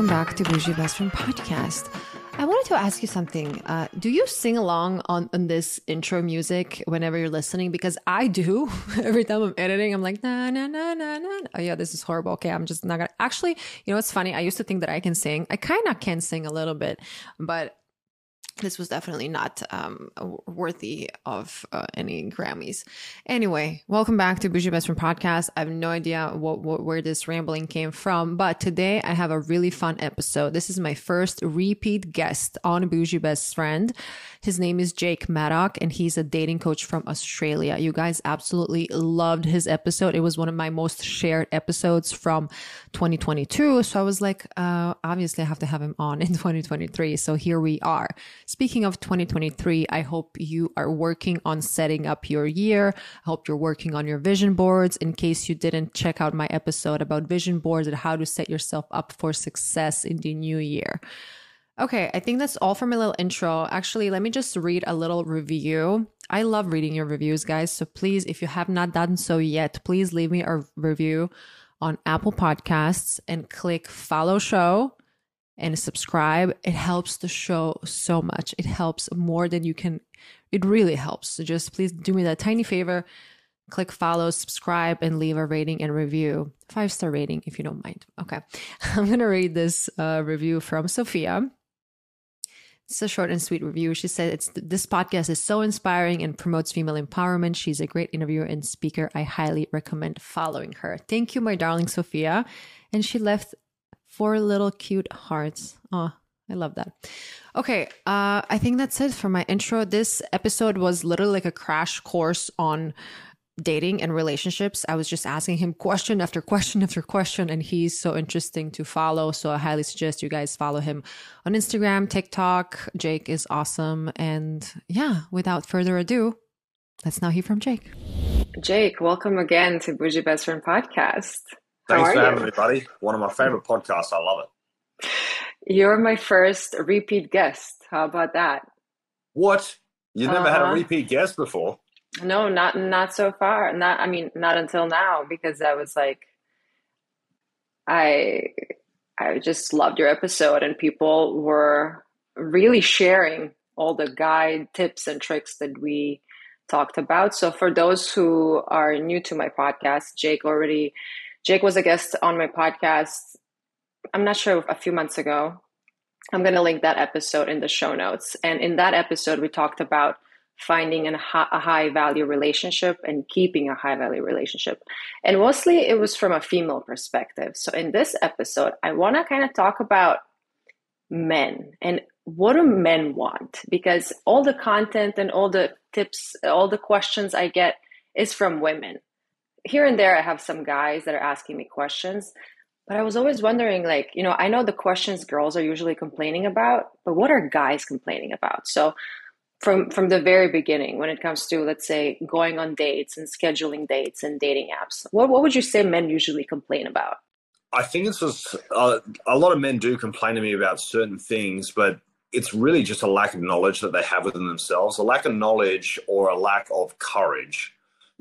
welcome back to Boujee Best Friend Podcast. I wanted to ask you something. Uh, do you sing along on, on this intro music whenever you're listening? Because I do. Every time I'm editing, I'm like, na, na, na, na, na. Oh, yeah, this is horrible. Okay, I'm just not gonna. Actually, you know what's funny? I used to think that I can sing. I kind of can sing a little bit, but this was definitely not um, worthy of uh, any Grammys. Anyway, welcome back to Boujee Best Friend Podcast. I have no idea what, what, where this rambling came from, but today I have a really fun episode. This is my first repeat guest on Boujee Best Friend. His name is Jake Maddock, and he's a dating coach from Australia. You guys absolutely loved his episode. It was one of my most shared episodes from 2022. So I was like, uh, obviously, I have to have him on in 2023. So here we are. Speaking of 2023, I hope you are working on setting up your year. I hope you're working on your vision boards. In case you didn't check out my episode about vision boards and how to set yourself up for success in the new year. Okay, I think that's all for my little intro. Actually, let me just read a little review. I love reading your reviews, guys. So please, if you have not done so yet, please leave me a review on Apple Podcasts and click follow show and subscribe. It helps the show so much. It helps more than you can. It really helps. So just please do me that tiny favor. Click follow, subscribe, and leave a rating and review. Five star rating if you don't mind. Okay. I'm going to read this uh, review from Sophia. It's a short and sweet review. She said, "It's this podcast is so inspiring and promotes female empowerment. She's a great interviewer and speaker. I highly recommend following her. Thank you, my darling Sophia." And she left four little cute hearts. Oh, I love that. Okay, uh, I think that's it for my intro. This episode was literally like a crash course on dating and relationships. I was just asking him question after question after question, and he's so interesting to follow. So I highly suggest you guys follow him on Instagram, TikTok. Jake is awesome. And yeah, without further ado, let's now hear from Jake. Jake, welcome again to Boujee Best Friend Podcast. Thanks for having me, buddy. One of my favorite podcasts. I love it. You're my first repeat guest. How about that? What? You never uh-huh. had a uh-huh. repeat guest before? No, not not so far. Not I mean, not until now because I was like I I just loved your episode and people were really sharing all the guide tips and tricks that we talked about. So for those who are new to my podcast, Jake already Jake was a guest on my podcast. I'm not sure a few months ago. I'm going to link that episode in the show notes. And in that episode we talked about finding a high value relationship and keeping a high value relationship. And mostly it was from a female perspective. So in this episode, I want to kind of talk about men and what do men want? Because all the content and all the tips, all the questions I get is from women. Here and there, I have some guys that are asking me questions, but I was always wondering, like, you know, I know the questions girls are usually complaining about, but what are guys complaining about? So from from the very beginning when it comes to let's say going on dates and scheduling dates and dating apps what, what would you say men usually complain about i think it's just uh, a lot of men do complain to me about certain things but it's really just a lack of knowledge that they have within themselves a lack of knowledge or a lack of courage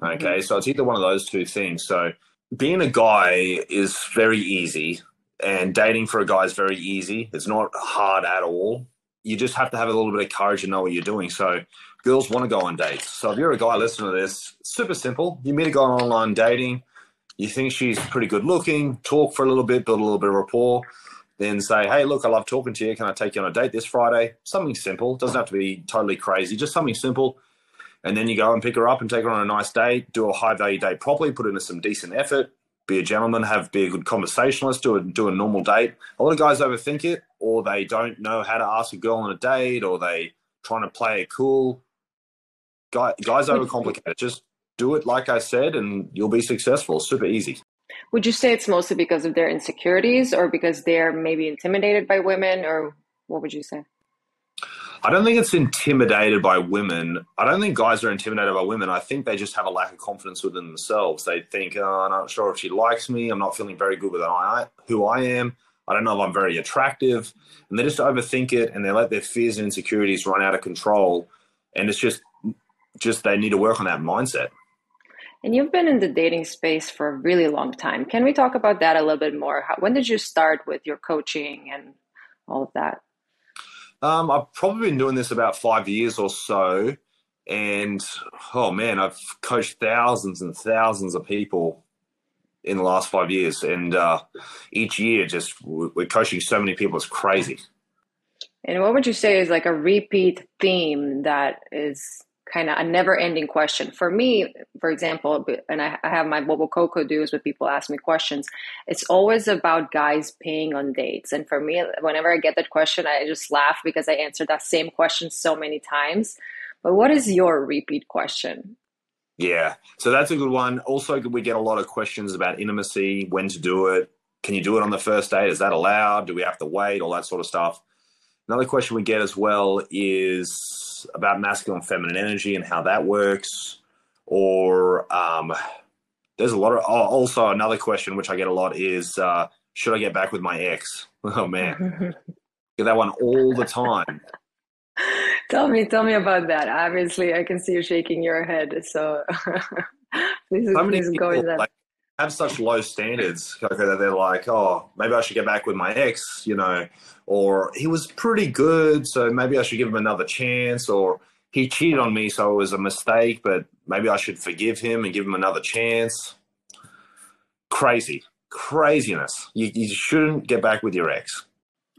okay mm-hmm. so it's either one of those two things so being a guy is very easy and dating for a guy is very easy it's not hard at all you just have to have a little bit of courage and know what you're doing. So girls want to go on dates. So if you're a guy listening to this, super simple. You meet a guy online dating, you think she's pretty good looking, talk for a little bit, build a little bit of rapport, then say, hey, look, I love talking to you. Can I take you on a date this Friday? Something simple. Doesn't have to be totally crazy, just something simple. And then you go and pick her up and take her on a nice date, do a high value date properly, put in some decent effort, be a gentleman, have be a good conversationalist, do a do a normal date. A lot of guys overthink it, or they don't know how to ask a girl on a date, or they trying to play it cool. Guy, guys overcomplicate it. Just do it like I said, and you'll be successful. Super easy. Would you say it's mostly because of their insecurities, or because they're maybe intimidated by women, or what would you say? I don't think it's intimidated by women. I don't think guys are intimidated by women. I think they just have a lack of confidence within themselves. They think, oh, I'm not sure if she likes me. I'm not feeling very good with who I am. I don't know if I'm very attractive. And they just overthink it and they let their fears and insecurities run out of control. And it's just, just they need to work on that mindset. And you've been in the dating space for a really long time. Can we talk about that a little bit more? How, when did you start with your coaching and all of that? Um, I've probably been doing this about five years or so. And oh man, I've coached thousands and thousands of people in the last five years. And uh, each year, just we're coaching so many people, it's crazy. And what would you say is like a repeat theme that is kind of a never ending question. For me, for example, and I, I have my Bobo Coco dues with people ask me questions, it's always about guys paying on dates. And for me, whenever I get that question, I just laugh because I answered that same question so many times. But what is your repeat question? Yeah, so that's a good one. Also, we get a lot of questions about intimacy, when to do it. Can you do it on the first date? Is that allowed? Do we have to wait? All that sort of stuff. Another question we get as well is about masculine feminine energy and how that works. Or um, there's a lot of, oh, also another question which I get a lot is uh, should I get back with my ex? Oh man, get that one all the time. tell me, tell me about that. Obviously, I can see you shaking your head. So please, so please go that. Like, have such low standards that they're like, oh, maybe I should get back with my ex, you know, or he was pretty good, so maybe I should give him another chance, or he cheated on me, so it was a mistake, but maybe I should forgive him and give him another chance. Crazy, craziness. You, you shouldn't get back with your ex.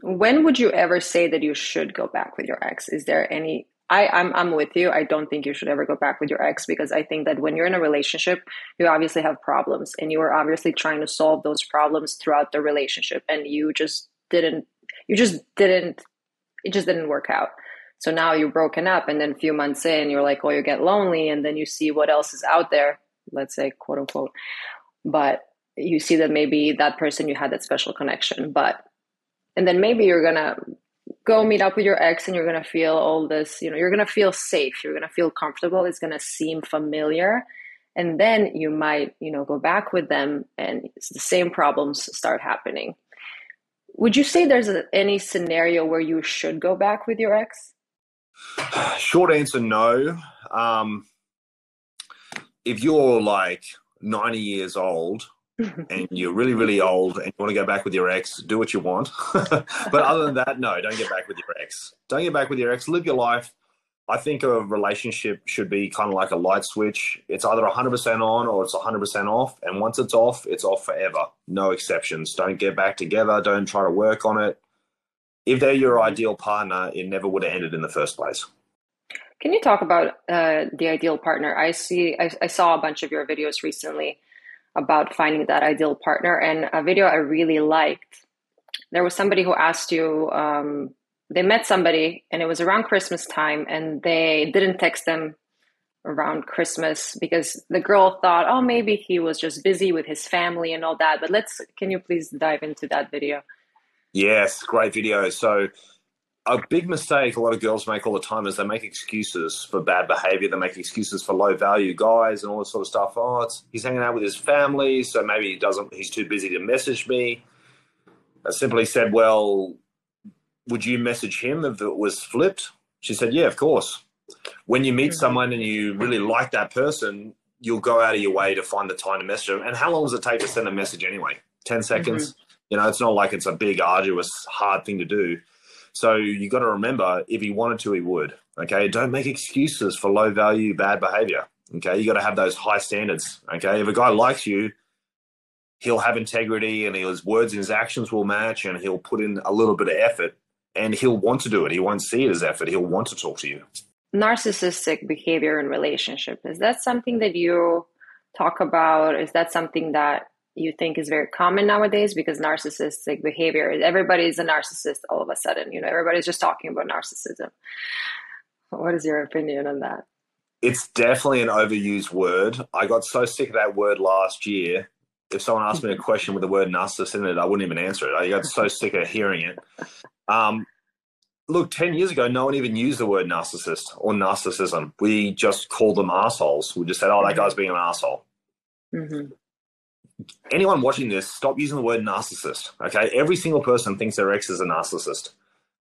When would you ever say that you should go back with your ex? Is there any I, I'm I'm with you. I don't think you should ever go back with your ex because I think that when you're in a relationship, you obviously have problems and you are obviously trying to solve those problems throughout the relationship and you just didn't you just didn't it just didn't work out. So now you're broken up and then a few months in you're like, oh you get lonely and then you see what else is out there, let's say quote unquote. But you see that maybe that person you had that special connection. But and then maybe you're gonna go meet up with your ex and you're going to feel all this you know you're going to feel safe you're going to feel comfortable it's going to seem familiar. And then you might you know go back with them and the same problems start happening. Would you say there's a, any scenario where you should go back with your ex? Short answer no. Um, if you're like 90 years old and you're really, really old and you want to go back with your ex, do what you want. but other than that, no, don't get back with your ex. Don't get back with your ex. Live your life. I think a relationship should be kind of like a light switch. It's either 100% on or it's 100% off. And once it's off, it's off forever. No exceptions. Don't get back together. Don't try to work on it. If they're your ideal partner, it never would have ended in the first place. Can you talk about uh, the ideal partner? I see. I, I saw a bunch of your videos recently about finding that ideal partner. And a video I really liked, there was somebody who asked you, um, they met somebody and it was around Christmas time and they didn't text them around Christmas because the girl thought, oh, maybe he was just busy with his family and all that. But let's, can you please dive into that video? Yes, great video. So a big mistake a lot of girls make all the time is they make excuses for bad behavior. They make excuses for low value guys and all this sort of stuff. Oh, he's hanging out with his family, so maybe he doesn't. He's too busy to message me. I simply said, "Well, would you message him if it was flipped?" She said, "Yeah, of course." When you meet mm-hmm. someone and you really like that person, you'll go out of your way to find the time to message them. And how long does it take to send a message anyway? Ten seconds. Mm-hmm. You know, it's not like it's a big, arduous, hard thing to do so you got to remember, if he wanted to, he would. Okay, don't make excuses for low value, bad behavior. Okay, you got to have those high standards. Okay, if a guy likes you, he'll have integrity, and his words and his actions will match, and he'll put in a little bit of effort, and he'll want to do it. He won't see it as effort. He'll want to talk to you. Narcissistic behavior in relationship is that something that you talk about? Is that something that you think is very common nowadays because narcissistic behavior everybody is a narcissist all of a sudden you know everybody's just talking about narcissism. What is your opinion on that? It's definitely an overused word. I got so sick of that word last year. If someone asked me a question with the word narcissist in it i wouldn't even answer it. I got so sick of hearing it. Um, look 10 years ago no one even used the word narcissist or narcissism. We just called them assholes. We just said oh that guy's being an asshole. Mm-hmm anyone watching this, stop using the word narcissist. Okay, every single person thinks their ex is a narcissist.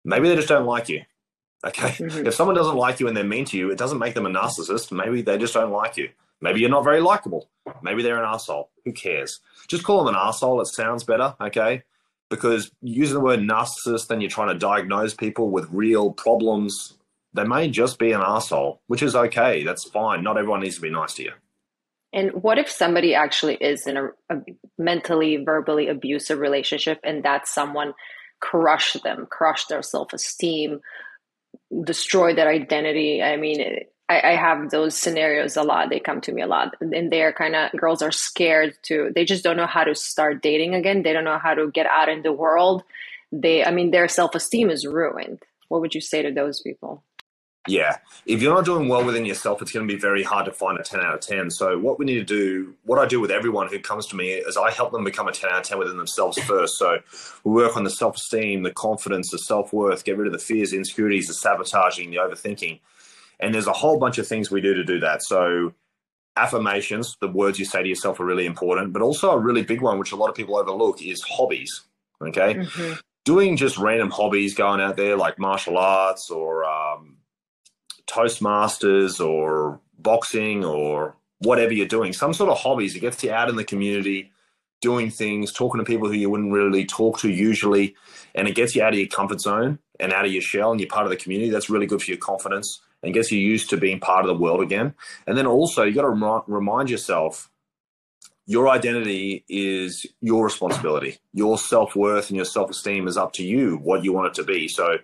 Maybe they just don't like you. Okay, mm-hmm. if someone doesn't like you and they're mean to you, it doesn't make them a narcissist. Maybe they just don't like you. Maybe you're not very likable. Maybe they're an asshole. Who cares? Just call them an asshole. It sounds better, okay? Because using the word narcissist, then you're trying to diagnose people with real problems. They may just be an asshole, which is okay. That's fine. Not everyone needs to be nice to you. And what if somebody actually is in a, a mentally, verbally abusive relationship and that someone crushed them, crushed their self esteem, destroyed their identity? I mean, I, I, have those scenarios a lot. They come to me a lot. And they're kind of, girls are scared to, they just don't know how to start dating again. They don't know how to get out in the world. They, I mean, their self esteem is ruined. What would you say to those people? Yeah. If you're not doing well within yourself, it's going to be very hard to find a 10 out of 10. So, what we need to do, what I do with everyone who comes to me is I help them become a 10 out of 10 within themselves first. So, we work on the self esteem, the confidence, the self worth, get rid of the fears, insecurities, the sabotaging, the overthinking. And there's a whole bunch of things we do to do that. So, affirmations, the words you say to yourself are really important, but also a really big one, which a lot of people overlook, is hobbies. Okay. Mm-hmm. Doing just random hobbies, going out there like martial arts or, um, Toastmasters or boxing or whatever you're doing, some sort of hobbies. It gets you out in the community, doing things, talking to people who you wouldn't really talk to usually, and it gets you out of your comfort zone and out of your shell and you're part of the community. That's really good for your confidence and gets you used to being part of the world again. And then also, you got to rem- remind yourself your identity is your responsibility. Your self worth and your self esteem is up to you, what you want it to be. So,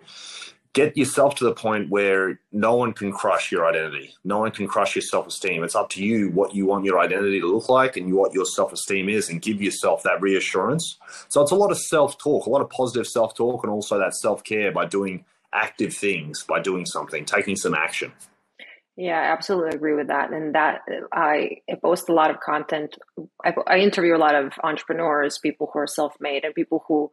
get yourself to the point where no one can crush your identity. No one can crush your self esteem. It's up to you what you want your identity to look like and what your self esteem is, and give yourself that reassurance. So it's a lot of self talk, a lot of positive self talk, and also that self care by doing active things, by doing something, taking some action. Yeah, I absolutely agree with that. And that I, I post a lot of content. I, I interview a lot of entrepreneurs, people who are self made, and people who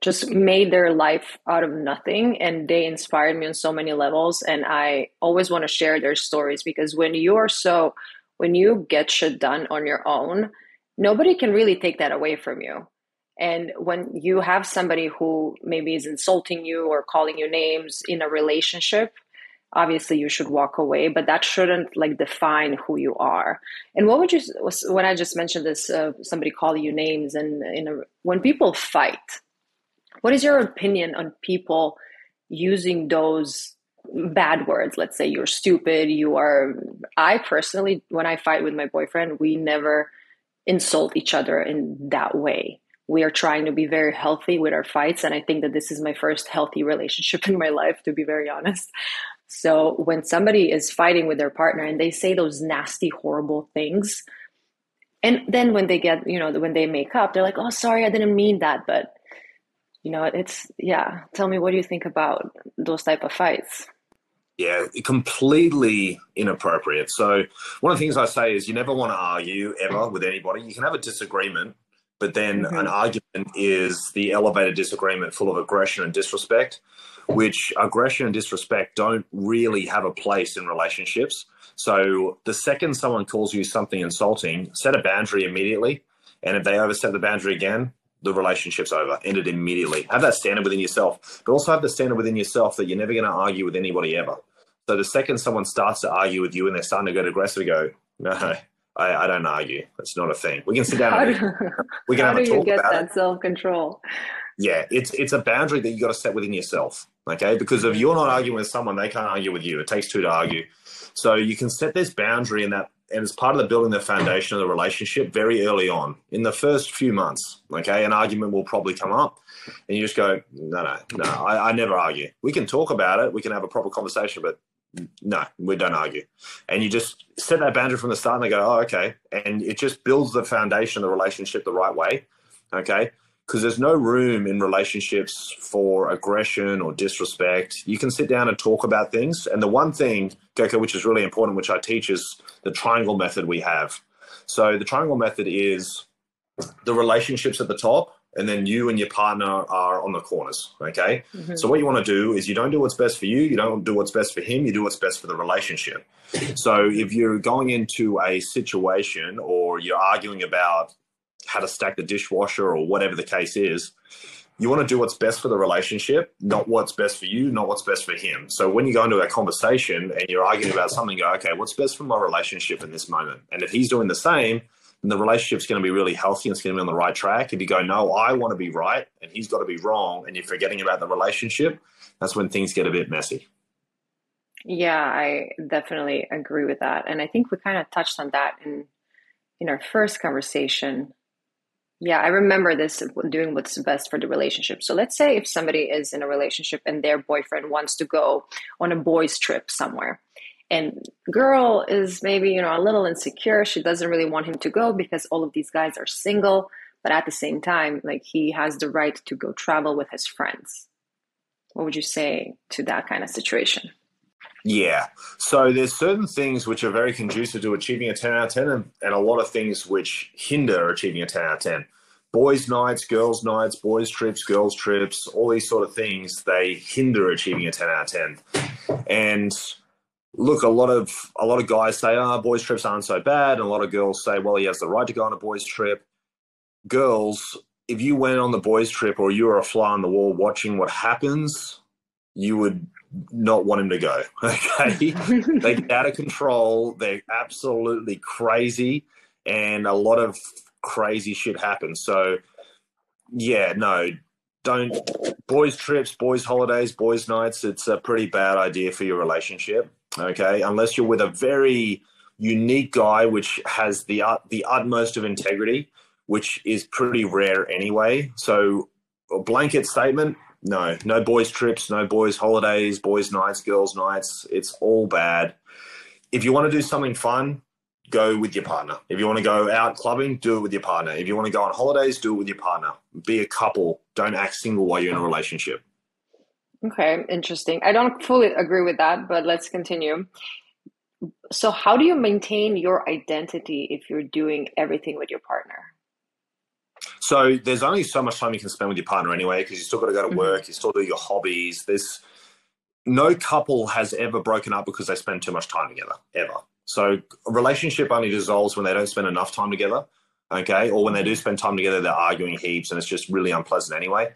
just made their life out of nothing and they inspired me on so many levels and i always want to share their stories because when you're so when you get shit done on your own nobody can really take that away from you. And when you have somebody who maybe is insulting you or calling you names in a relationship obviously you should walk away but that shouldn't like define who you are. And what would you when i just mentioned this uh, somebody calling you names and in a, when people fight what is your opinion on people using those bad words? Let's say you're stupid, you are. I personally, when I fight with my boyfriend, we never insult each other in that way. We are trying to be very healthy with our fights. And I think that this is my first healthy relationship in my life, to be very honest. So when somebody is fighting with their partner and they say those nasty, horrible things, and then when they get, you know, when they make up, they're like, oh, sorry, I didn't mean that. But you know it's yeah. Tell me what do you think about those type of fights? Yeah completely inappropriate. So one of the things i say is you never want to argue ever with anybody. You can have a disagreement but then mm-hmm. an argument is the elevated disagreement full of aggression and disrespect which aggression and disrespect don't really have a place in relationships. So the second someone calls you something insulting set a boundary immediately and if they overstep the boundary again the relationship's over, ended immediately. Have that standard within yourself, but also have the standard within yourself that you're never going to argue with anybody ever. So the second someone starts to argue with you and they're starting to get aggressive, go, no, I, I don't argue. That's not a thing. We can sit down. and do, we can have a talk about that self control. Yeah, it's it's a boundary that you got to set within yourself. Okay, because if mm-hmm. you're not arguing with someone, they can't argue with you. It takes two to argue. So you can set this boundary and that and it's part of the building the foundation of the relationship very early on in the first few months. Okay, an argument will probably come up, and you just go, no, no, no, I, I never argue. We can talk about it, we can have a proper conversation, but no, we don't argue. And you just set that boundary from the start, and they go, oh, okay, and it just builds the foundation of the relationship the right way. Okay, because there's no room in relationships for aggression or disrespect. You can sit down and talk about things. And the one thing, Goko, which is really important, which I teach, is the triangle method we have. So the triangle method is the relationships at the top, and then you and your partner are on the corners. Okay. Mm-hmm. So what you want to do is you don't do what's best for you, you don't do what's best for him, you do what's best for the relationship. So if you're going into a situation or you're arguing about how to stack the dishwasher or whatever the case is, you want to do what's best for the relationship, not what's best for you, not what's best for him. So when you go into a conversation and you're arguing about something, go, okay, what's best for my relationship in this moment? And if he's doing the same, then the relationship's going to be really healthy and it's going to be on the right track. If you go, no, I want to be right and he's got to be wrong, and you're forgetting about the relationship, that's when things get a bit messy. Yeah, I definitely agree with that. And I think we kind of touched on that in in our first conversation yeah, I remember this doing what's best for the relationship. So let's say if somebody is in a relationship and their boyfriend wants to go on a boys trip somewhere and girl is maybe, you know, a little insecure, she doesn't really want him to go because all of these guys are single, but at the same time, like he has the right to go travel with his friends. What would you say to that kind of situation? Yeah. So there's certain things which are very conducive to achieving a 10 out of 10 and, and a lot of things which hinder achieving a 10 out of 10. Boys' nights, girls' nights, boys' trips, girls' trips, all these sort of things, they hinder achieving a 10 out of 10. And look, a lot of a lot of guys say, oh, boys' trips aren't so bad. And a lot of girls say, well, he has the right to go on a boys' trip. Girls, if you went on the boys' trip or you were a fly on the wall watching what happens, you would not want him to go. Okay, they get out of control. They're absolutely crazy, and a lot of crazy shit happens. So, yeah, no, don't boys trips, boys holidays, boys nights. It's a pretty bad idea for your relationship. Okay, unless you're with a very unique guy which has the uh, the utmost of integrity, which is pretty rare anyway. So, a blanket statement no, no boys' trips, no boys' holidays, boys' nights, girls' nights. It's all bad. If you want to do something fun, go with your partner. If you want to go out clubbing, do it with your partner. If you want to go on holidays, do it with your partner. Be a couple. Don't act single while you're in a relationship. Okay, interesting. I don't fully agree with that, but let's continue. So, how do you maintain your identity if you're doing everything with your partner? So there's only so much time you can spend with your partner anyway, because you still got to go to mm-hmm. work, you still do your hobbies. There's no couple has ever broken up because they spend too much time together, ever. So a relationship only dissolves when they don't spend enough time together, okay? Or when they do spend time together, they're arguing heaps and it's just really unpleasant anyway.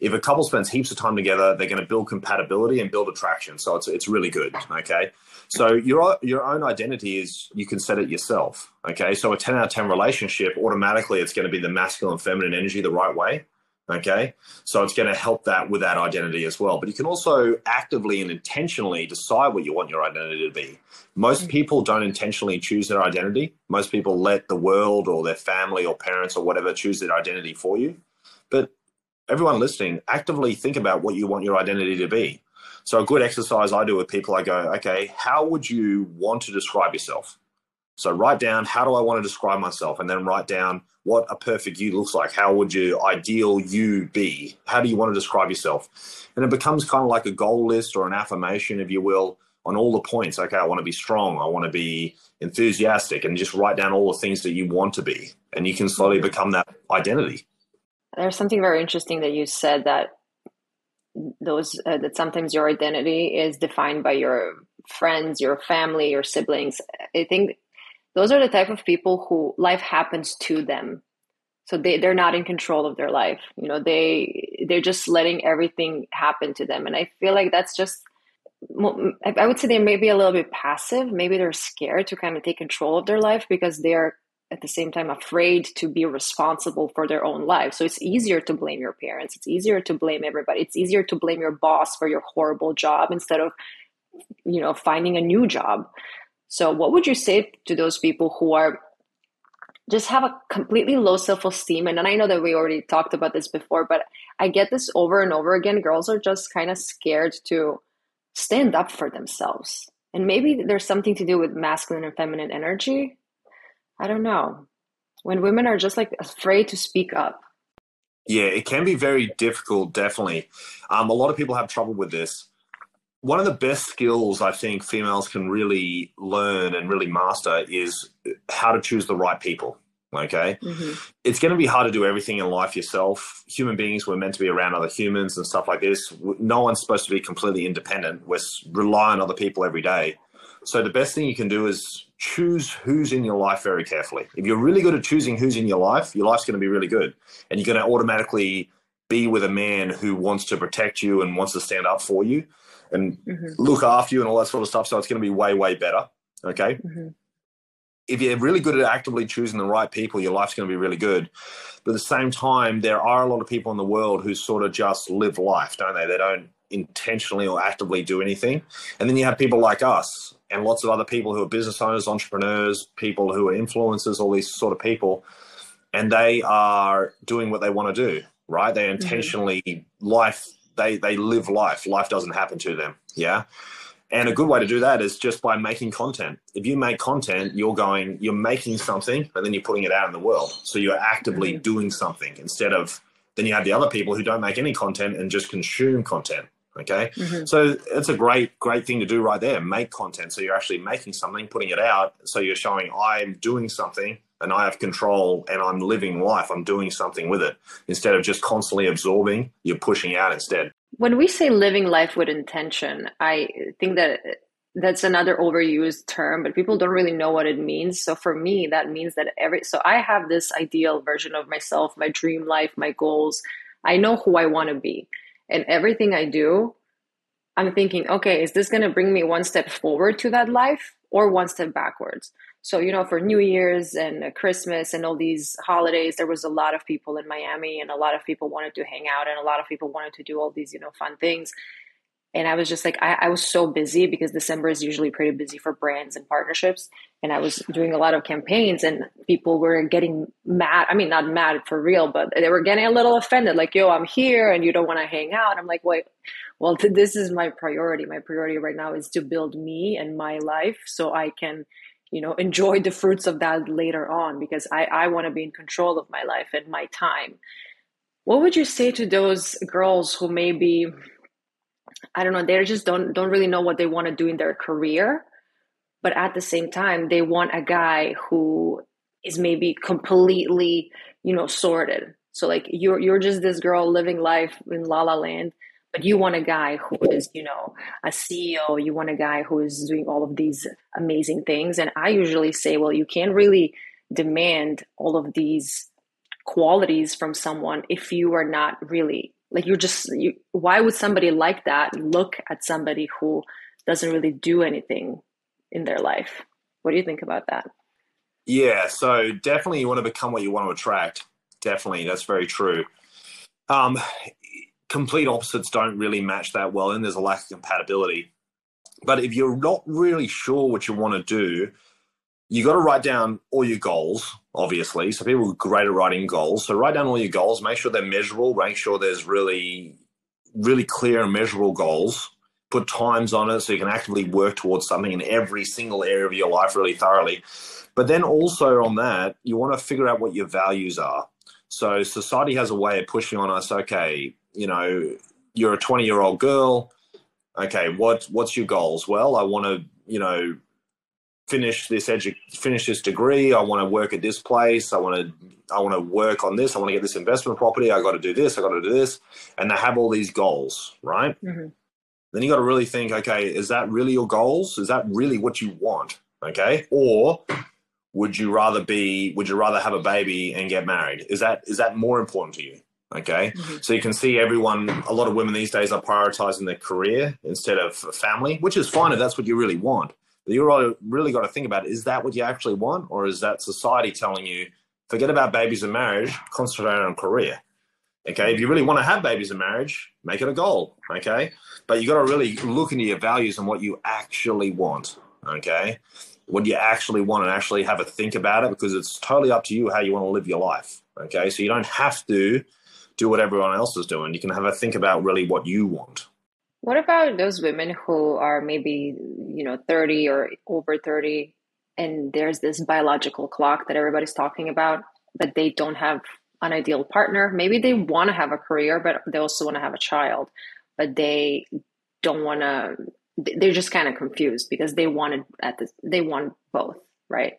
If a couple spends heaps of time together, they're going to build compatibility and build attraction. So it's, it's really good, okay? So your your own identity is you can set it yourself. Okay, so a ten out of ten relationship automatically it's going to be the masculine and feminine energy the right way. Okay, so it's going to help that with that identity as well. But you can also actively and intentionally decide what you want your identity to be. Most mm. people don't intentionally choose their identity. Most people let the world or their family or parents or whatever choose their identity for you. But everyone listening, actively think about what you want your identity to be. So a good exercise I do with people, I go, okay, how would you want to describe yourself? So write down how do I want to describe myself, and then write down what a perfect you looks like. How would your ideal you be? How do you want to describe yourself? And it becomes kind of like a goal list or an affirmation, if you will, on all the points. Okay, I want to be strong. I want to be enthusiastic, and just write down all the things that you want to be, and you can slowly become that identity. There's something very interesting that you said that those uh, that sometimes your identity is defined by your friends, your family, your siblings. I think those are the type of people who life happens to them. So they, they're not in control of their life. You know, they they're just letting everything happen to them. And I feel like that's just I would say they may be a little bit passive. Maybe they're scared to kind of take control of their life because they're at the same time afraid to be responsible for their own life. So it's easier to blame your parents. It's easier to blame everybody. It's easier to blame your boss for your horrible job instead of, you know, finding a new job. So what would you say to those people who are just have a completely low self-esteem and, and i know that we already talked about this before but i get this over and over again girls are just kind of scared to stand up for themselves and maybe there's something to do with masculine and feminine energy I don't know. When women are just like afraid to speak up. Yeah, it can be very difficult, definitely. Um, a lot of people have trouble with this. One of the best skills I think females can really learn and really master is how to choose the right people. Okay. Mm-hmm. It's going to be hard to do everything in life yourself. Human beings were meant to be around other humans and stuff like this. No one's supposed to be completely independent. We're rely on other people every day. So the best thing you can do is choose who's in your life very carefully. If you're really good at choosing who's in your life, your life's going to be really good, and you're going to automatically be with a man who wants to protect you and wants to stand up for you and Mm-hmm. look after you and all that sort of stuff. So it's going to be way, way better. Okay. Mm-hmm. If you're really good at actively choosing the right people, your life's going to be really good. But at the same time, there are a lot of people in the world who sort of just live life, don't they? They don't intentionally or actively do anything. And then you have people like us and lots of other people who are business owners, entrepreneurs, people who are influencers, all these sort of people. And they are doing what they want to do, right? They mm-hmm. intentionally life, they they live life. Life doesn't happen to them. Yeah. And a good way to do that is just by making content. If you make content, you're going, you're making something and then you're putting it out in the world. So you're actively mm-hmm. doing something instead of, then you have the other people who don't make any content and just consume content. Okay. Mm-hmm. So it's a great, great thing to do right there. Make content. So you're actually making something, putting it out. So you're showing I'm doing something and I have control and I'm living life. I'm doing something with it instead of just constantly absorbing, you're pushing out instead. When we say living life with intention, I think that that's another overused term, but people don't really know what it means. So for me, that means that every so I have this ideal version of myself, my dream life, my goals. I know who I want to be. And everything I do, I'm thinking, okay, is this going to bring me one step forward to that life or one step backwards? So, you know, for New Year's and uh, Christmas and all these holidays, there was a lot of people in Miami and a lot of people wanted to hang out and a lot of people wanted to do all these, you know, fun things. And I was just like, I, I was so busy because December is usually pretty busy for brands and partnerships. And I was doing a lot of campaigns and people were getting mad. I mean, not mad for real, but they were getting a little offended. Like, yo, I'm here and you don't want to hang out. I'm like, wait, well, th- this is my priority. My priority right now is to build me and my life so I can, you know, enjoy the fruits of that later on because I, I want to be in control of my life and my time. What would you say to those girls who maybe, I don't know, they just don't don't really know what they want to do in their career, but at the same time they want a guy who is maybe completely, you know, sorted. So like you're you're just this girl living life in La La Land, but you want a guy who is, you know, a CEO, you want a guy who is doing all of these amazing things. And I usually say, well, you can't really demand all of these qualities from someone if you are not really like you're just you, why would somebody like that look at somebody who doesn't really do anything in their life what do you think about that Yeah, so definitely you want to become what you want to attract. Definitely, that's very true. Um, complete opposites don't really match that well, and there's a lack of compatibility. But if you're not really sure what you want to do, you got to write down all your goals, obviously. So people are great at writing goals. So write down all your goals, make sure they're measurable, make sure there's really, really clear and measurable goals. Put times on it so you can actively work towards something in every single area of your life really thoroughly. But then also on that, you want to figure out what your values are. So society has a way of pushing on us, okay, you know, you're a 20 year old girl. Okay, what what's your goals? Well, I want to, you know, finish this edu- finish this degree. I want to work at this place. I want to I want to work on this. I want to get this investment property. I got to do this. I got to do this. And they have all these goals, right? Mhm. Then you got to really think, okay, is that really your goals? Is that really what you want? Okay, or would you rather be? Would you rather have a baby and get married? Is that is that more important to you? Okay, Mhm. so you can see everyone. A lot of women these days are prioritizing their career instead of family, which is fine if that's what you really want. You really, really got to think about: is that what you actually want, or is that society telling you forget about babies and marriage, concentrate on career? Okay, if you really want to have babies and marriage, make it a goal. Okay, but you got to really look into your values and what you actually want. Okay, what you actually want and actually have a think about it because it's totally up to you how you want to live your life. Okay, so you don't have to do what everyone else is doing. You can have a think about really what you want. What about those women who are maybe, you know, 30 or over 30 and there's this biological clock that everybody's talking about, but they don't have an ideal partner. Maybe they want to have a career, but they also want to have a child, but they don't want to they're just kind of confused because they wanted at the they want both, right?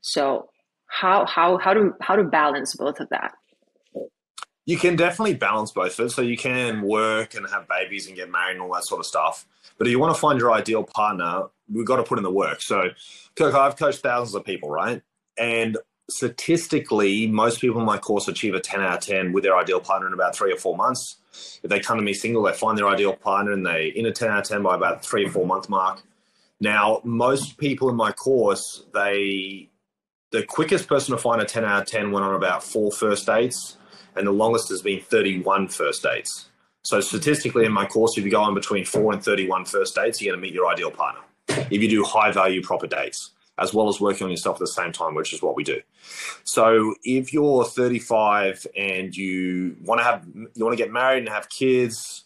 So how how how to how to balance both of that? You can definitely balance both of it. So you can work and have babies and get married and all that sort of stuff. But if you want to find your ideal partner, we've got to put in the work. So, Kirk, I've coached thousands of people, right? And statistically, most people in my course achieve a 10 out of 10 with their ideal partner in about three or four months. If they come to me single, they find their ideal partner and they in a 10 out of 10 by about three or four month mark. Now, most people in my course, they the quickest person to find a 10 out of 10 went on about four first dates, and the longest has been 31 first dates. So statistically in my course, if you go on between four and 31 first dates, you're going to meet your ideal partner. If you do high value proper dates, as well as working on yourself at the same time, which is what we do. So if you're 35 and you want to have, you want to get married and have kids,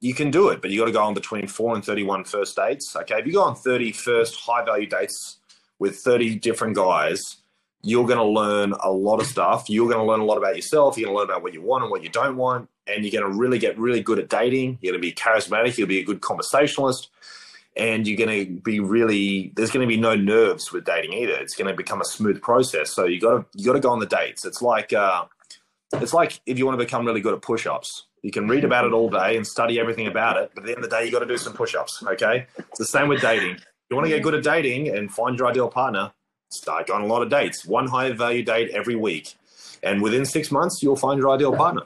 you can do it, but you got to go on between four and 31 first dates. Okay. If you go on 30 first high value dates with 30 different guys, you're going to learn a lot of stuff. You're going to learn a lot about yourself. You're going to learn about what you want and what you don't want. And you're going to really get really good at dating. You're going to be charismatic. You'll be a good conversationalist and you're going to be really there's going to be no nerves with dating either it's going to become a smooth process so you got to you got to go on the dates it's like uh, it's like if you want to become really good at push-ups you can read about it all day and study everything about it but at the end of the day you got to do some push-ups okay it's the same with dating you want to get good at dating and find your ideal partner start going on a lot of dates one high value date every week and within six months you'll find your ideal partner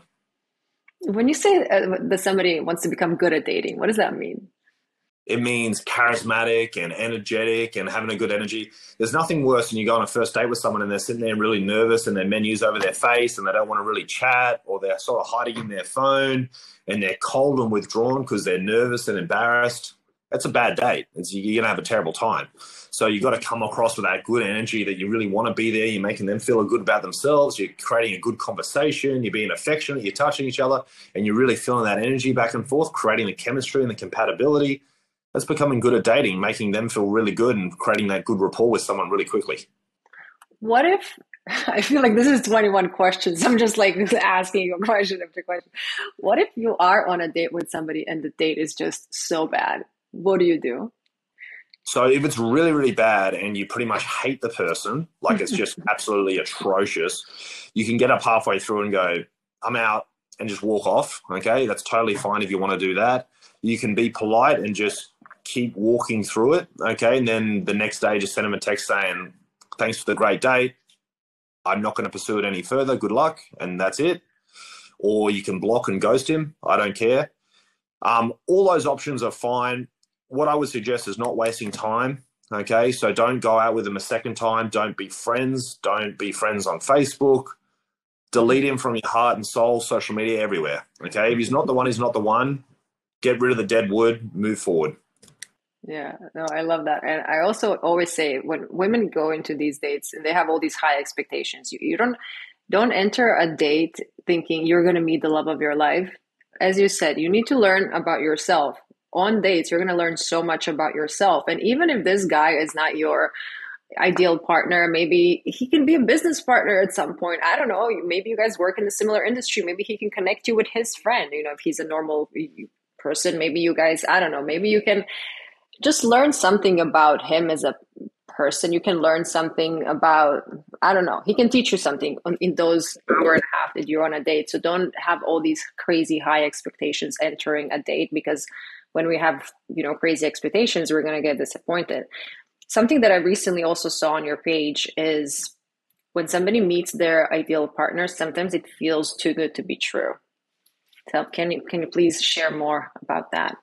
when you say uh, that somebody wants to become good at dating what does that mean it means charismatic and energetic and having a good energy. There's nothing worse than you go on a first date with someone and they're sitting there really nervous and their menu's over their face and they don't want to really chat or they're sort of hiding in their phone and they're cold and withdrawn because they're nervous and embarrassed. That's a bad date. It's, you're going to have a terrible time. So you've got to come across with that good energy that you really want to be there. You're making them feel good about themselves. You're creating a good conversation. You're being affectionate. You're touching each other and you're really feeling that energy back and forth, creating the chemistry and the compatibility that's becoming good at dating, making them feel really good and creating that good rapport with someone really quickly. What if I feel like this is 21 questions. I'm just like asking you a question after question. What if you are on a date with somebody and the date is just so bad? What do you do? So if it's really, really bad and you pretty much hate the person, like it's just absolutely atrocious, you can get up halfway through and go, I'm out and just walk off. Okay. That's totally fine if you want to do that. You can be polite and just keep walking through it. Okay. And then the next day, just send him a text saying, thanks for the great day. I'm not going to pursue it any further. Good luck. And that's it. Or you can block and ghost him. I don't care. Um, all those options are fine. What I would suggest is not wasting time. Okay. So don't go out with him a second time. Don't be friends. Don't be friends on Facebook. Delete him from your heart and soul, social media, everywhere. Okay. If he's not the one, he's not the one. Get rid of the dead wood, move forward. Yeah, no, I love that. And I also always say when women go into these dates and they have all these high expectations, you, you don't don't enter a date thinking you're going to meet the love of your life. As you said, you need to learn about yourself. On dates, you're going to learn so much about yourself. And even if this guy is not your ideal partner, maybe he can be a business partner at some point. I don't know. Maybe you guys work in a similar industry. Maybe he can connect you with his friend. You know, if he's a normal person, maybe you guys, I don't know, maybe you can just learn something about him as a person. You can learn something about, I don't know, he can teach you something in those hour and a half that you're on a date. So don't have all these crazy high expectations entering a date because when we have, you know, crazy expectations, we're going to get disappointed. Something that I recently also saw on your page is when somebody meets their ideal partner, sometimes it feels too good to be true. So can you can you please share more about that?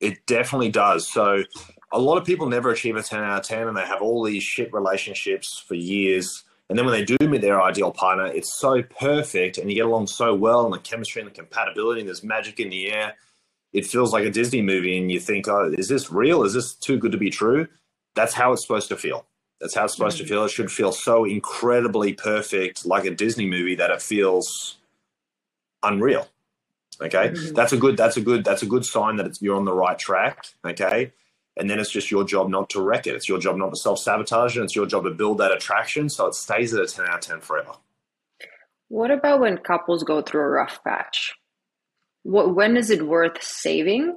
It definitely does. So a lot of people never achieve a 10 out of 10 and they have all these shit relationships for years. And then when they do meet their ideal partner, it's so perfect and you get along so well and the chemistry and the compatibility and there's magic in the air. It feels like a Disney movie and you think, oh, is this real? Is this too good to be true? That's how it's supposed to feel. That's how it's supposed to feel. It should feel so incredibly perfect, like a Disney movie, that it feels unreal. Okay, mm-hmm. that's a good that's a good that's a good sign that you're on the right track. Okay, and then it's just your job not to wreck it. It's your job not to self sabotage, and it's your job to build that attraction so it stays at a ten out of ten forever. What about when couples go through a rough patch? What when is it worth saving?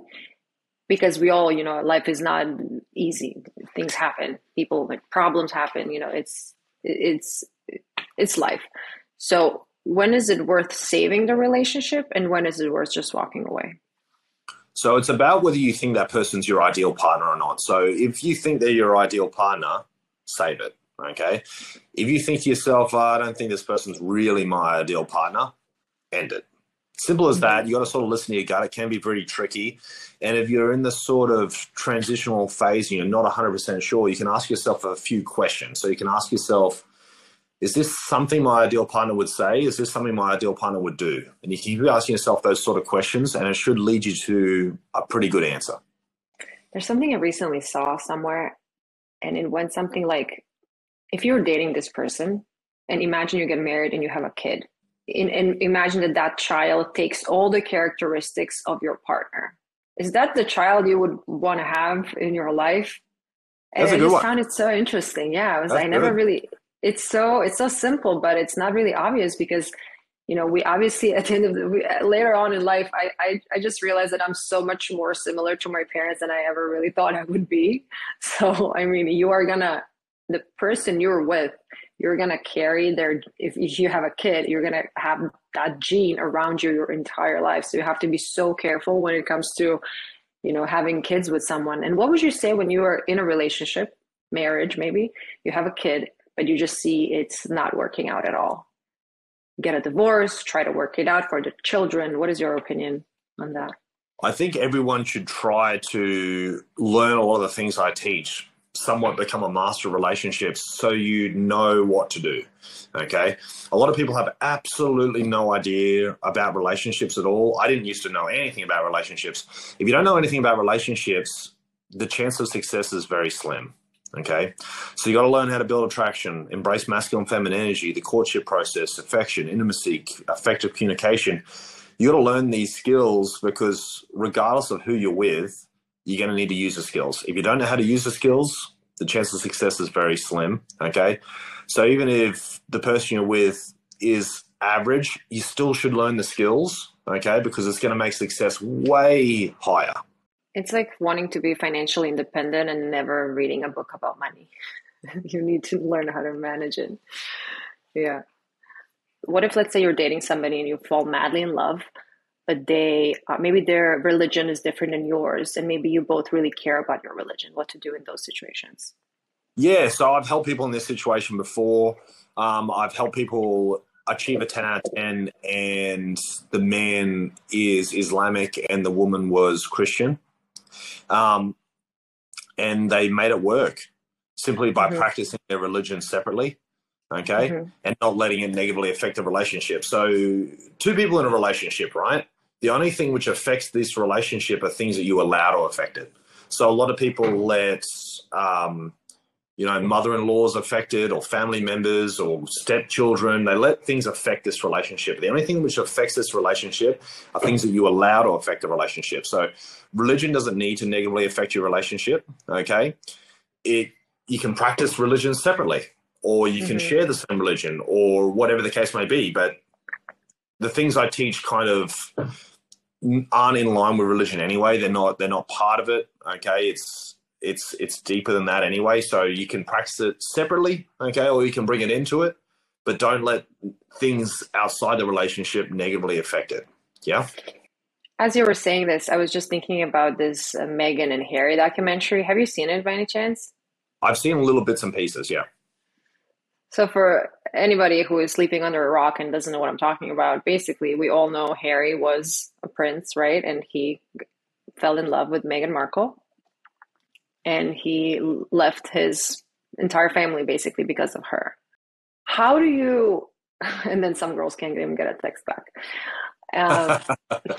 Because we all, you know, life is not easy. Things happen. People like problems happen. You know, it's it's it's life. So when is it worth saving the relationship and when is it worth just walking away? So it's about whether you think that person's your ideal partner or not. So if you think they're your ideal partner, save it. Okay. If you think to yourself, oh, I don't think this person's really my ideal partner, end it. Simple as that. You got to sort of listen to your gut. It can be pretty tricky. And if you're in the sort of transitional phase and you're not 100% sure, you can ask yourself a few questions. So you can ask yourself, is this something my ideal partner would say? Is this something my ideal partner would do? And you keep asking yourself those sort of questions, and it should lead you to a pretty good answer. There's something I recently saw somewhere, and it went something like if you're dating this person, and imagine you get married and you have a kid, in, and imagine that that child takes all the characteristics of your partner. Is that the child you would want to have in your life? And I just one. found it so interesting. Yeah, I was. That's I never good. really. It's so it's so simple, but it's not really obvious because you know we obviously at the end of the we, later on in life I, I i just realized that i'm so much more similar to my parents than i ever really thought i would be so i mean you are gonna the person you're with you're going to carry their if, if you have a kid you're going to have that gene around you your entire life. So you have to be so careful when it comes to you know having kids with someone. And what would you say when you are in a relationship marriage maybe you have a kid but you just see it's not working out at all? Get a divorce try to work it out for the children. What is your opinion on that? I think everyone should try to learn a lot of the things i teach somewhat become a master of relationships so you know what to do. Okay. A lot of people have absolutely no idea about relationships at all. I didn't used to know anything about relationships. If you don't know anything about relationships, the chance of success is very slim. Okay. So you got to learn how to build attraction, embrace masculine feminine energy, the courtship process, affection, intimacy, effective communication. You got to learn these skills because regardless of who you're with, you're going to need to use the skills. If you don't know how to use the skills, the chance of success is very slim. Okay. So even if the person you're with is average, you still should learn the skills. Okay. Because it's going to make success way higher. It's like wanting to be financially independent and never reading a book about money. you need to learn how to manage it. Yeah. What if, let's say, you're dating somebody and you fall madly in love, but they uh, maybe their religion is different than yours and maybe you both really care about your religion what to do in those situations. Yeah so i've helped people in this situation before. Um, i've helped people achieve a 10 out of 10 and the man is islamic and the woman was christian. Um, and they made it work simply by mm-hmm. practicing their religion separately okay mm-hmm. and not letting it negatively affect the relationship so two people in a relationship right the only thing which affects this relationship are things that you allow to affect it. So a lot of people let, um, you know, mother-in-laws affected or family members or stepchildren, they let things affect this relationship. The only thing which affects this relationship are things that you allow to affect the relationship. So religion doesn't need to negatively affect your relationship. Okay. It, you can practice religion separately or you can mm-hmm. share the same religion or whatever the case may be. But the things I teach kind of aren't in line with religion anyway. They're not. They're not part of it. Okay, it's it's it's deeper than that anyway. So you can practice it separately. Okay, or you can bring it into it, but don't let things outside the relationship negatively affect it. Yeah. As you were saying this, I was just thinking about this uh, Meghan and Harry documentary. Have you seen it by any chance? I've seen little bits and pieces. Yeah. So, for anybody who is sleeping under a rock and doesn't know what I'm talking about, basically, we all know Harry was a prince, right? And he fell in love with Meghan Markle. And he left his entire family basically because of her. How do you, and then some girls can't even get a text back. Um,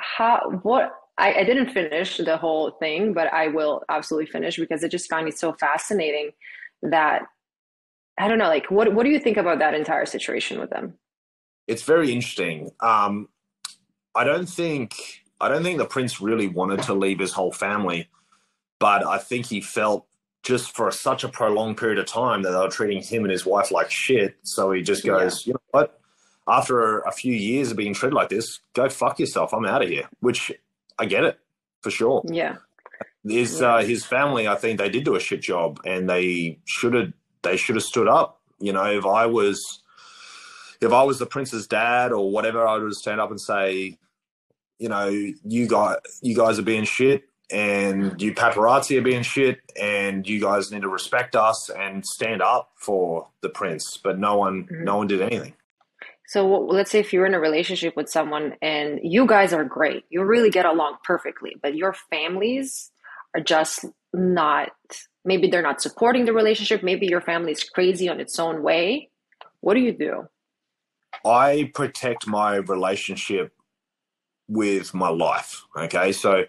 how, what, I, I didn't finish the whole thing, but I will absolutely finish because I just find it so fascinating that I don't know, like what what do you think about that entire situation with them? It's very interesting. Um, I don't think I don't think the prince really wanted to leave his whole family, but I think he felt just for such a prolonged period of time that they were treating him and his wife like shit. So he just goes, yeah. you know what? After a few years of being treated like this, go fuck yourself. I'm out of here. Which I get it for sure. Yeah. His yeah. Uh, his family, I think they did do a shit job, and they should have they should have stood up. You know, if I was if I was the prince's dad or whatever, I would stand up and say, you know, you guys you guys are being shit. and you paparazzi are being shit, and you guys need to respect us and stand up for the prince. But no one, mm-hmm. no one did anything. So let's say if you're in a relationship with someone and you guys are great, you really get along perfectly, but your families are just not. Maybe they're not supporting the relationship. Maybe your family is crazy on its own way. What do you do? I protect my relationship with my life. Okay. So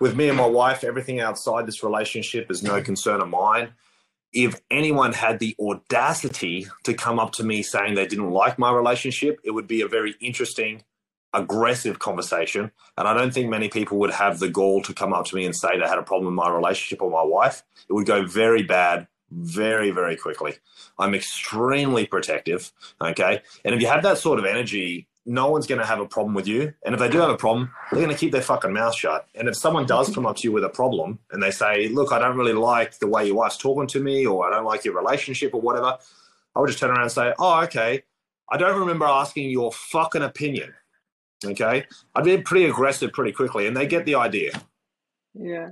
with me and my wife, everything outside this relationship is no concern of mine. If anyone had the audacity to come up to me saying they didn't like my relationship, it would be a very interesting, aggressive conversation. And I don't think many people would have the gall to come up to me and say they had a problem with my relationship or my wife. It would go very bad very, very quickly. I'm extremely protective. Okay. And if you have that sort of energy, no one's going to have a problem with you. And if they do have a problem, they're going to keep their fucking mouth shut. And if someone does come up to you with a problem and they say, look, I don't really like the way your wife's talking to me, or I don't like your relationship, or whatever, I would just turn around and say, oh, okay. I don't remember asking your fucking opinion. Okay. I'd be pretty aggressive pretty quickly, and they get the idea. Yeah.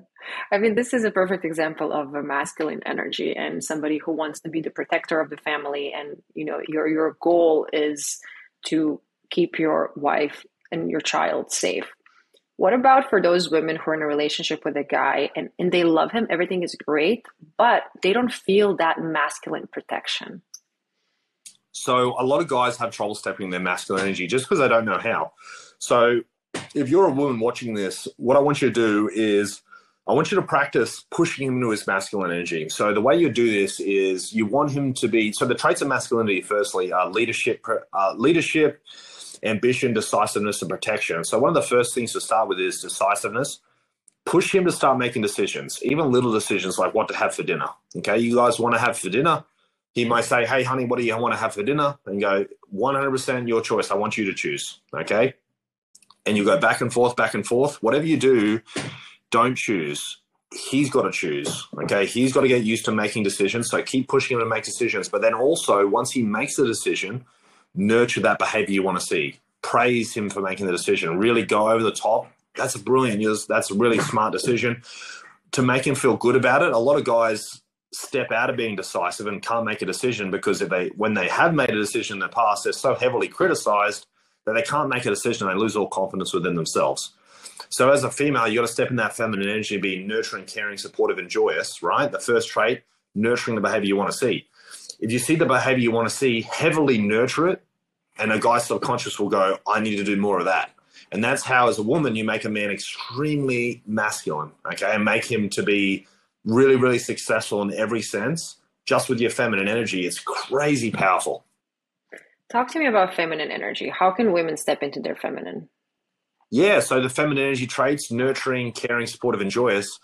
I mean, this is a perfect example of a masculine energy and somebody who wants to be the protector of the family. And, you know, your, your goal is to keep your wife and your child safe. What about for those women who are in a relationship with a guy and, and they love him, everything is great, but they don't feel that masculine protection? So, a lot of guys have trouble stepping their masculine energy just because they don't know how. So, if you're a woman watching this, what I want you to do is I want you to practice pushing him into his masculine energy. So the way you do this is you want him to be. So the traits of masculinity, firstly, are leadership, uh, leadership, ambition, decisiveness, and protection. So one of the first things to start with is decisiveness. Push him to start making decisions, even little decisions like what to have for dinner. Okay, you guys want to have for dinner. He might say, "Hey, honey, what do you want to have for dinner?" And go, "100% your choice. I want you to choose." Okay, and you go back and forth, back and forth. Whatever you do, don't choose. He's got to choose. Okay. He's got to get used to making decisions. So keep pushing him to make decisions. But then also, once he makes the decision, nurture that behavior you want to see. Praise him for making the decision. Really go over the top. That's a brilliant. That's a really smart decision to make him feel good about it. A lot of guys step out of being decisive and can't make a decision because if they when they have made a decision in the past, they're so heavily criticized that they can't make a decision. They lose all confidence within themselves. So as a female, you got to step in that feminine energy and be nurturing, caring, supportive, and joyous, right? The first trait, nurturing the behavior you want to see. If you see the behavior you want to see, heavily nurture it, and a guy's subconscious will go, I need to do more of that. And that's how, as a woman, you make a man extremely masculine, okay, and make him to be really, really successful in every sense, just with your feminine energy. It's crazy powerful. Talk to me about feminine energy. How can women step into their feminine? Yeah, so the feminine energy traits, nurturing, caring, supportive, and joyous.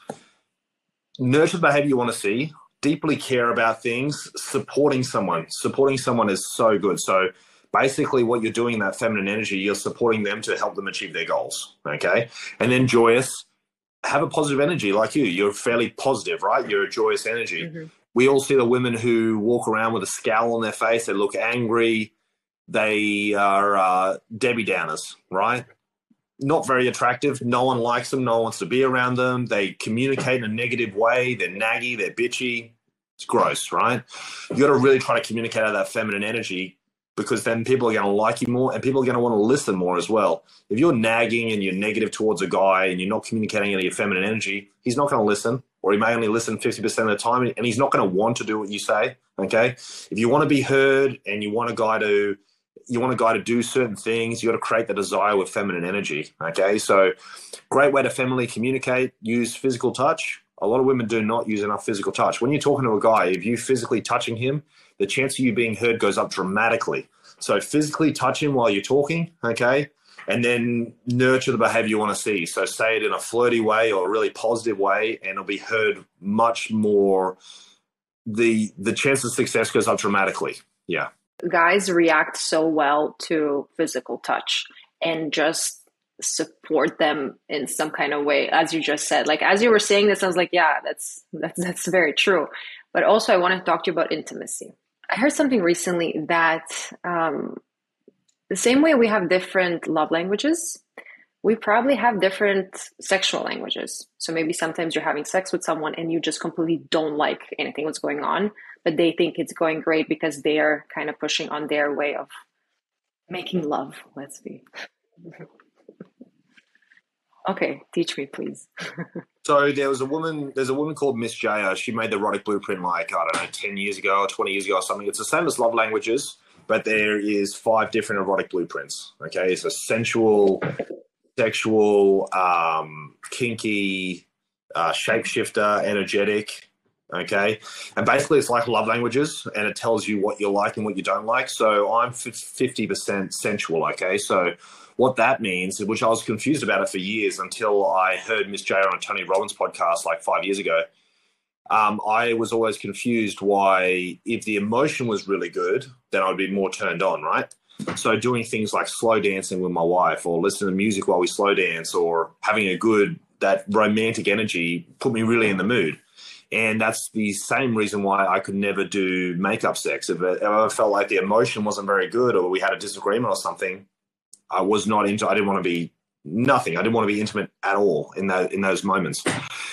Nurture the behavior you want to see, deeply care about things, supporting someone. Supporting someone is so good. So basically what you're doing in that feminine energy, you're supporting them to help them achieve their goals. Okay. And then joyous, have a positive energy like you. You're fairly positive, right? You're a joyous energy. Mm-hmm. We all see the women who walk around with a scowl on their face. They look angry. They are uh, Debbie Downers, right? Not very attractive. No one likes them. No one wants to be around them. They communicate in a negative way. They're naggy. They're bitchy. It's gross, right? You got to really try to communicate out that feminine energy because then people are going to like you more and people are going to want to listen more as well. If you're nagging and you're negative towards a guy and you're not communicating any of your feminine energy, he's not going to listen or he may only listen 50% of the time and he's not going to want to do what you say. Okay. If you want to be heard and you want a guy to you want a guy to do certain things, you got to create the desire with feminine energy. Okay, so great way to feminine communicate. Use physical touch. A lot of women do not use enough physical touch. When you're talking to a guy, if you physically touching him, the chance of you being heard goes up dramatically. So physically touch him while you're talking. Okay, and then nurture the behavior you want to see. So say it in a flirty way or a really positive way, and it'll be heard much more. The the chance of success goes up dramatically. Yeah guys react so well to physical touch and just support them in some kind of way as you just said. Like as you were saying this i was like yeah that's that's that's very true. But also i want to talk to you about intimacy. I heard something recently that um, the same way we have different love languages we probably have different sexual languages. So maybe sometimes you're having sex with someone and you just completely don't like anything that's going on, but they think it's going great because they are kind of pushing on their way of making love. Let's be. okay, teach me, please. so there was a woman. There's a woman called Miss Jaiya. She made the erotic blueprint like I don't know, ten years ago or twenty years ago or something. It's the same as love languages, but there is five different erotic blueprints. Okay, it's a sensual sexual, um, kinky, uh, shapeshifter, energetic. Okay. And basically, it's like love languages and it tells you what you like and what you don't like. So I'm 50% sensual. Okay. So what that means, which I was confused about it for years until I heard Miss J on a Tony Robbins podcast like five years ago. Um, I was always confused why, if the emotion was really good, then I'd be more turned on, right? So doing things like slow dancing with my wife or listening to music while we slow dance or having a good that romantic energy put me really in the mood. And that's the same reason why I could never do makeup sex. If, it, if I felt like the emotion wasn't very good or we had a disagreement or something, I was not into. I didn't want to be nothing. I didn't want to be intimate at all in that in those moments.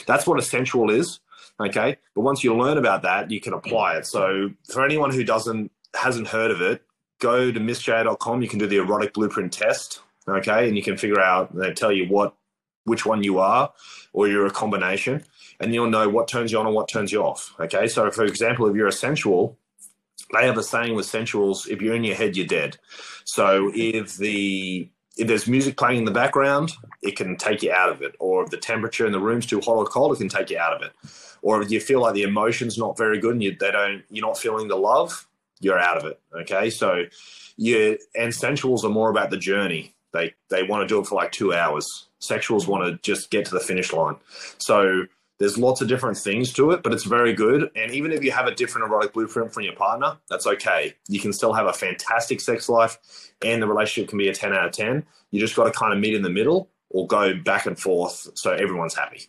That's what a sensual is. Okay, but once you learn about that, you can apply it. So for anyone who doesn't hasn't heard of it, go to missjaiya.com. You can do the erotic blueprint test, okay, and you can figure out. They tell you what, which one you are, or you're a combination, and you'll know what turns you on and what turns you off. Okay, so for example, if you're a sensual, they have a saying with sensuals: if you're in your head, you're dead. So if the if there's music playing in the background, it can take you out of it. Or if the temperature in the room's too hot or cold, it can take you out of it. Or if you feel like the emotion's not very good and you they don't you're not feeling the love, you're out of it. Okay, so you and sensuals are more about the journey. They they want to do it for like two hours. Sexuals want to just get to the finish line. So there's lots of different things to it, but it's very good. And even if you have a different erotic blueprint from your partner, that's okay. You can still have a fantastic sex life, and the relationship can be a ten out of ten. You just got to kind of meet in the middle or go back and forth so everyone's happy.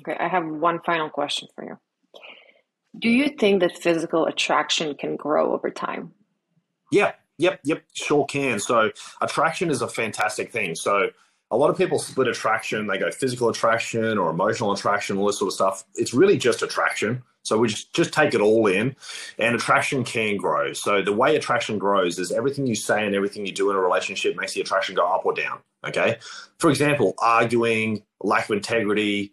Okay, I have one final question for you. Do you think that physical attraction can grow over time? Yeah, yep, yep, sure can. So attraction is a fantastic thing. So a lot of people split attraction. They go physical attraction or emotional attraction, all this sort of stuff. It's really just attraction. So we just, just take it all in, and attraction can grow. So the way attraction grows is everything you say and everything you do in a relationship makes the attraction go up or down. Okay. For example, arguing, lack of integrity,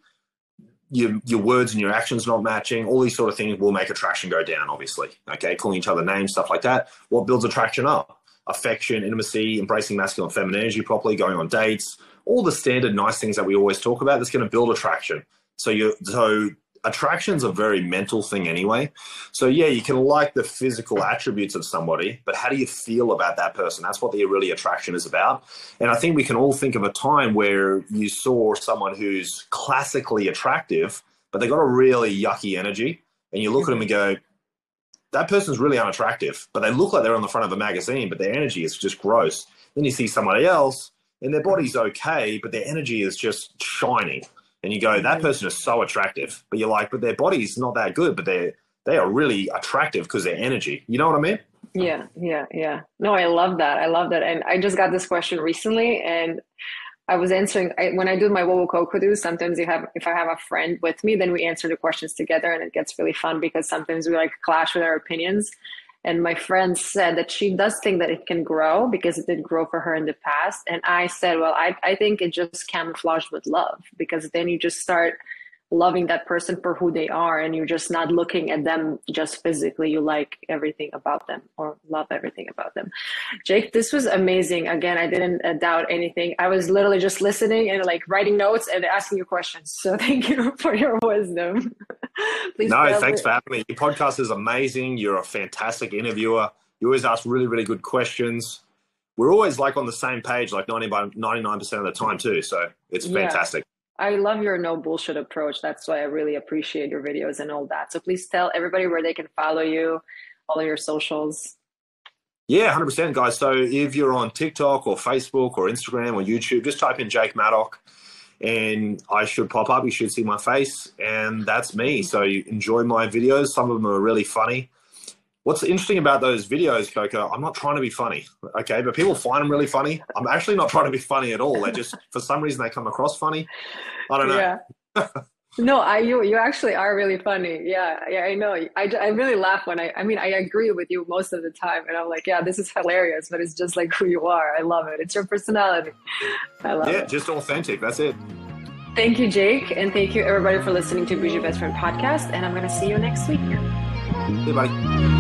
your your words and your actions not matching, all these sort of things will make attraction go down, obviously. Okay, calling each other names, stuff like that. What builds attraction up? Affection, intimacy, embracing masculine and feminine energy properly, going on dates, all the standard nice things that we always talk about that's going to build attraction. So you so attraction's a very mental thing anyway. So yeah, you can like the physical attributes of somebody, but how do you feel about that person? That's what the really attraction is about. And I think we can all think of a time where you saw someone who's classically attractive, but they got a really yucky energy, and you look at them and go, that person's really unattractive, but they look like they're on the front of a magazine, but their energy is just gross. Then you see somebody else and their body's okay, but their energy is just shining and you go, that mm-hmm. person is so attractive, but you're like, but their body's not that good, but they're they are really attractive because their energy. You know what I mean? Yeah, yeah, yeah. No, I love that. I love that, and I just got this question recently, and I was answering I, when I do my Wowo Kokodu. Sometimes you have, if I have a friend with me, then we answer the questions together, and it gets really fun because sometimes we like clash with our opinions. And my friend said that she does think that it can grow because it did grow for her in the past. And I said, well, I, I think it just camouflaged with love because then you just start loving that person for who they are and you're just not looking at them just physically. You like everything about them or love everything about them. Jake this was amazing. Again i didn't uh, doubt anything. I was literally just listening and like writing notes and asking you questions. So thank you for your wisdom. Please no thanks for having me. Your podcast is amazing. You're a fantastic interviewer. You always ask really really good questions. We're always like on the same page like 90 by 99% of the time too. So it's fantastic I love your no bullshit approach. That's why I really appreciate your videos and all that. So please tell everybody where they can follow you, all your socials. Yeah, 100%, guys. So if you're on TikTok or Facebook or Instagram or YouTube, just type in Jake Maddock and I should pop up. You should see my face, and that's me. So you enjoy my videos. Some of them are really funny. What's interesting about those videos, Coco? I'm not trying to be funny. Okay, but people find them really funny. I'm actually not trying to be funny at all. They just, for some reason, they come across funny. I don't know. Yeah. no, I you you actually are really funny. Yeah, yeah, I know. I, I really laugh when I. I mean, I agree with you most of the time, and I'm like, yeah, this is hilarious. But it's just like who you are. I love it. It's your personality. I love yeah, it. just authentic. That's it. Thank you, Jake, and thank you everybody for listening to Boujee Best Friend podcast. And I'm gonna see you next week. Buddy.